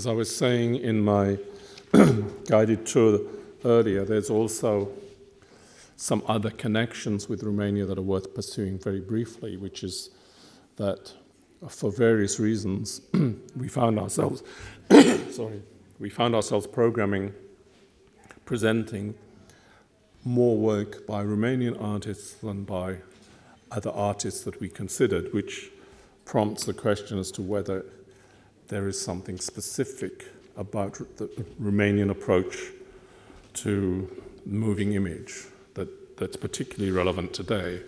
as I was saying in my guided tour earlier, there's also some other connections with Romania that are worth pursuing very briefly, which is that for various reasons we found ourselves sorry we found ourselves programming presenting more work by Romanian artists than by other artists that we considered, which prompts the question as to whether there is something specific about the Romanian approach to moving image that, that's particularly relevant today.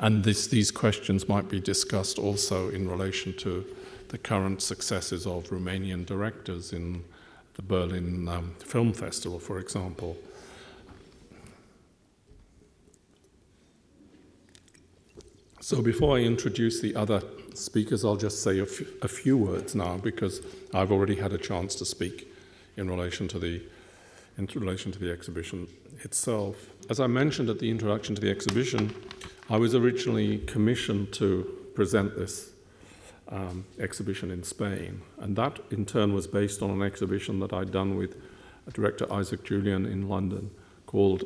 And this, these questions might be discussed also in relation to the current successes of Romanian directors in the Berlin um, Film Festival, for example. So before I introduce the other speakers, I'll just say a few, words now because I've already had a chance to speak in relation to the in relation to the exhibition itself. As I mentioned at the introduction to the exhibition, I was originally commissioned to present this um, exhibition in Spain, and that in turn was based on an exhibition that I'd done with director Isaac Julien in London called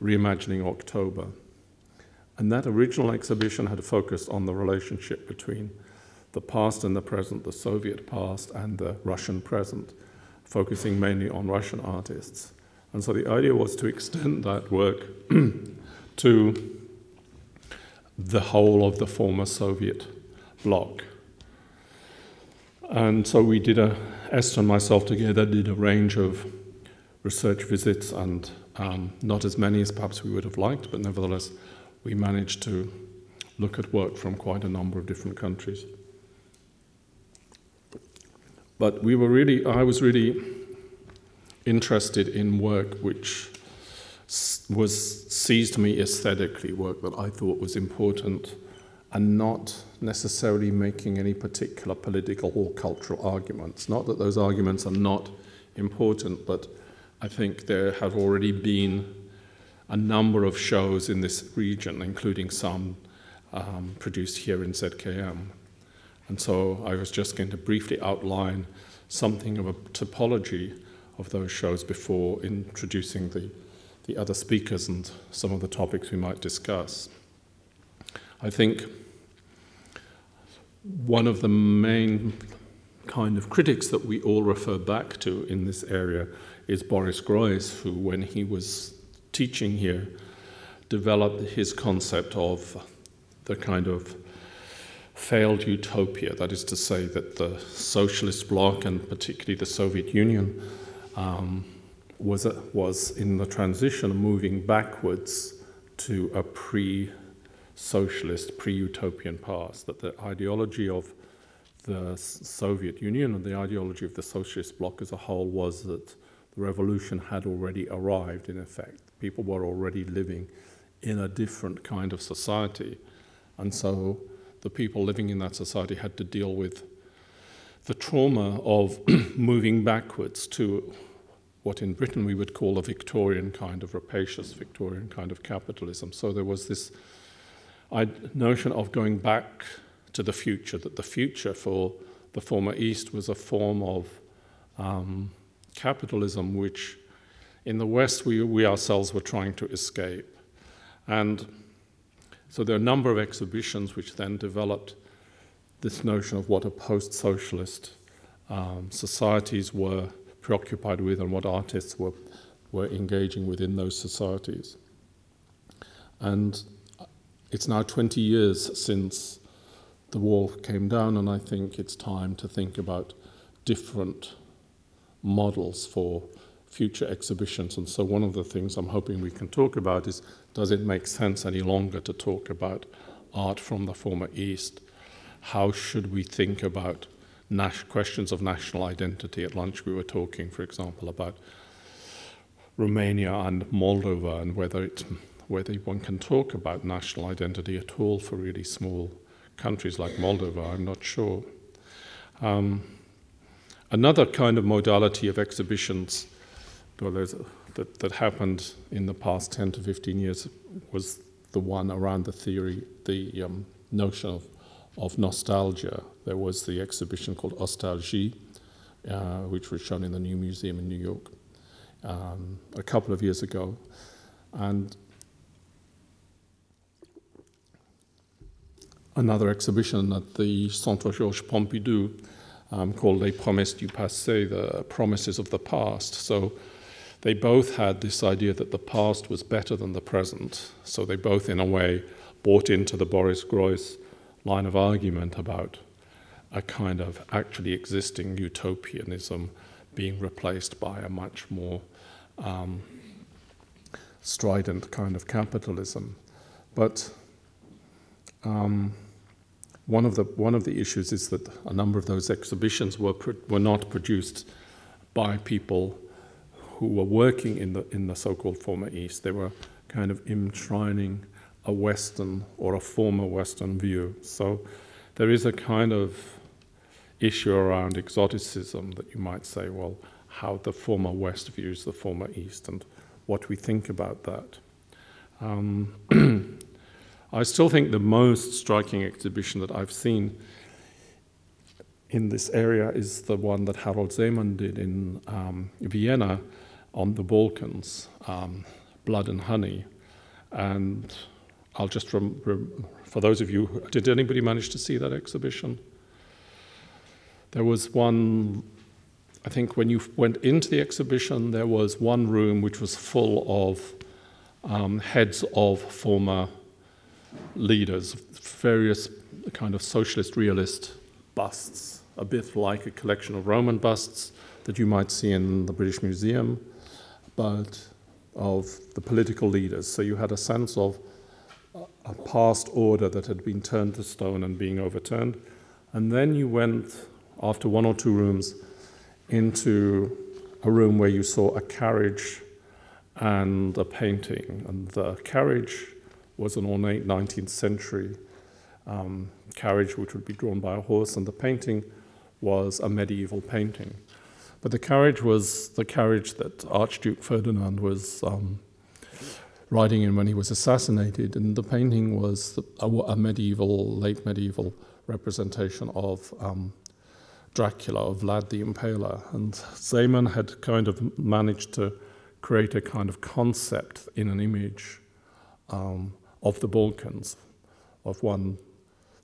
Reimagining October. And that original exhibition had focused on the relationship between the past and the present, the Soviet past and the Russian present, focusing mainly on Russian artists. And so the idea was to extend that work to the whole of the former Soviet bloc. And so we did a, Esther and myself together did a range of research visits, and um, not as many as perhaps we would have liked, but nevertheless, we managed to look at work from quite a number of different countries. But we were really, I was really interested in work which was seized me aesthetically, work that I thought was important and not necessarily making any particular political or cultural arguments. Not that those arguments are not important, but I think there have already been a number of shows in this region, including some um, produced here in ZKM. And so I was just going to briefly outline something of a topology of those shows before introducing the, the other speakers and some of the topics we might discuss. I think one of the main kind of critics that we all refer back to in this area is Boris Groys, who, when he was teaching here developed his concept of the kind of failed utopia. That is to say, that the socialist bloc and particularly the Soviet Union um, was, a, was in the transition moving backwards to a pre socialist, pre utopian past. That the ideology of the Soviet Union and the ideology of the socialist bloc as a whole was that the revolution had already arrived, in effect people were already living in a different kind of society. And so the people living in that society had to deal with the trauma of moving backwards to what in Britain we would call a Victorian kind of rapacious Victorian kind of capitalism. So there was this notion of going back to the future, that the future for the former East was a form of um, capitalism which in the West, we, we ourselves were trying to escape. And so there are a number of exhibitions which then developed this notion of what a post socialist um, societies were preoccupied with and what artists were, were engaging with in those societies. And it's now 20 years since the wall came down, and I think it's time to think about different models for future exhibitions. And so, one of the things I'm hoping we can talk about is does it make sense any longer to talk about art from the former East? How should we think about questions of national identity? At lunch, we were talking, for example, about Romania and Moldova and whether, whether one can talk about national identity at all for really small countries like Moldova. I'm not sure. Um, another kind of modality of exhibitions that, that happened in the past 10 to 15 years was the one around the theory, the um, notion of, of nostalgia. There was the exhibition called Ostalgie, uh, which was shown in the New Museum in New York um, a couple of years ago. And another exhibition at the Centre Georges Pompidou um, called Les Promesses du Passé, the promises of the past. So they both had this idea that the past was better than the present. So they both, in a way, bought into the Boris Groys line of argument about a kind of actually existing utopianism being replaced by a much more um, strident kind of capitalism. But um, one of the one of the issues is that a number of those exhibitions were were not produced by people who were working in the in the so-called former East. They were kind of enshrining a Western or a former Western view. So there is a kind of issue around exoticism that you might say, well, how the former West views the former East and what we think about that. Um, I still think the most striking exhibition that I've seen in this area is the one that Harald Szeemann did in um, Vienna on the Balkans, um, Blood and Honey. And I'll just, rem- rem- for those of you, did anybody manage to see that exhibition? There was one, I think when you went into the exhibition, there was one room which was full of um, heads of former leaders, various kind of socialist realist busts, a bit like a collection of Roman busts that you might see in the British Museum, but of the political leaders. So you had a sense of a past order that had been turned to stone and being overturned. And then you went, after one or two rooms, into a room where you saw a carriage and a painting. And the carriage was an ornate 19th century um, carriage which would be drawn by a horse, and the painting was a medieval painting. But the carriage was the carriage that Archduke Ferdinand was um, riding in when he was assassinated, and the painting was a, a medieval, late medieval representation of um, Dracula, of Vlad the Impaler. And Szeemann had kind of managed to create a kind of concept in an image um, of the Balkans, of one,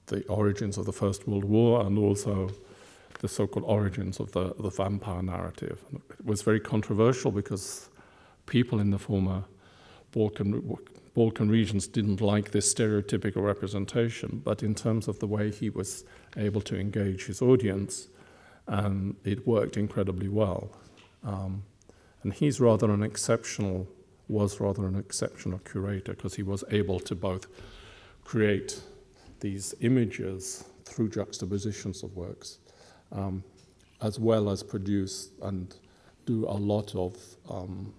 the origins of the First World War, and also the so called origins of the, the vampire narrative. And it was very controversial because people in the former Balkan, Balkan regions didn't like this stereotypical representation, but in terms of the way he was able to engage his audience, um, it worked incredibly well. Um, and he's rather an exceptional, was rather an exceptional curator because he was able to both create these images through juxtapositions of works, um, as well as produce and do a lot of um,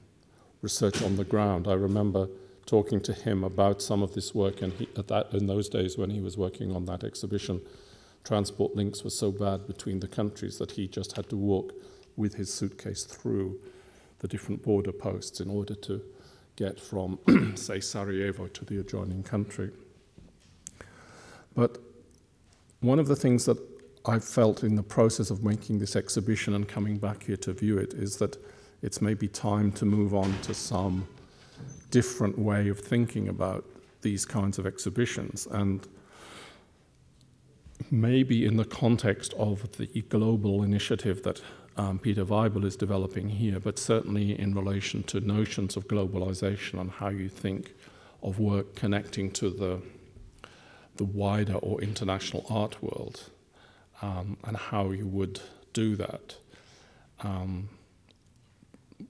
research on the ground. I remember talking to him about some of this work, and he, at that, in those days when he was working on that exhibition, transport links were so bad between the countries that he just had to walk with his suitcase through the different border posts in order to get from, say, Sarajevo to the adjoining country. But one of the things that I felt in the process of making this exhibition and coming back here to view it is that it's maybe time to move on to some different way of thinking about these kinds of exhibitions. And maybe in the context of the global initiative that um, Peter Weibel is developing here, but certainly in relation to notions of globalization and how you think of work connecting to the, the wider or international art world um, and how you would do that. Um,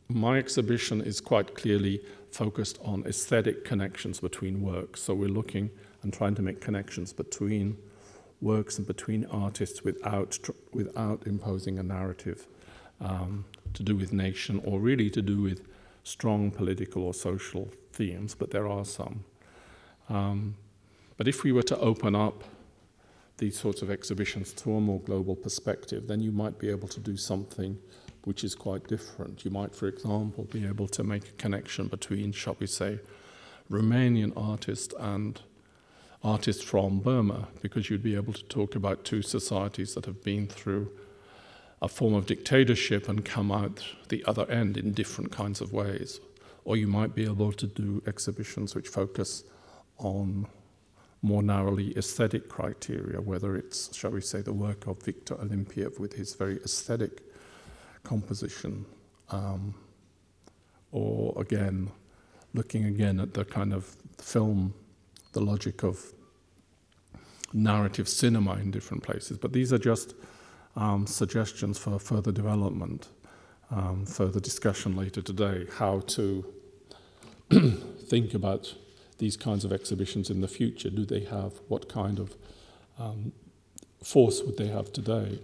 my exhibition is quite clearly focused on aesthetic connections between works. So we're looking and trying to make connections between works and between artists without, without imposing a narrative um, to do with nation or really to do with strong political or social themes, but there are some. Um, but if we were to open up these sorts of exhibitions to a more global perspective, then you might be able to do something which is quite different. You might, for example, be able to make a connection between, shall we say, Romanian artist and artists from Burma, because you'd be able to talk about two societies that have been through a form of dictatorship and come out the other end in different kinds of ways. Or you might be able to do exhibitions which focus on more narrowly aesthetic criteria, whether it's, shall we say, the work of Victor Alimpiev with his very aesthetic composition, um, or again, looking again at the kind of film, the logic of narrative cinema in different places. But these are just um, suggestions for further development, um, further discussion later today, how to think about these kinds of exhibitions in the future? Do they have what kind of um, force would they have today?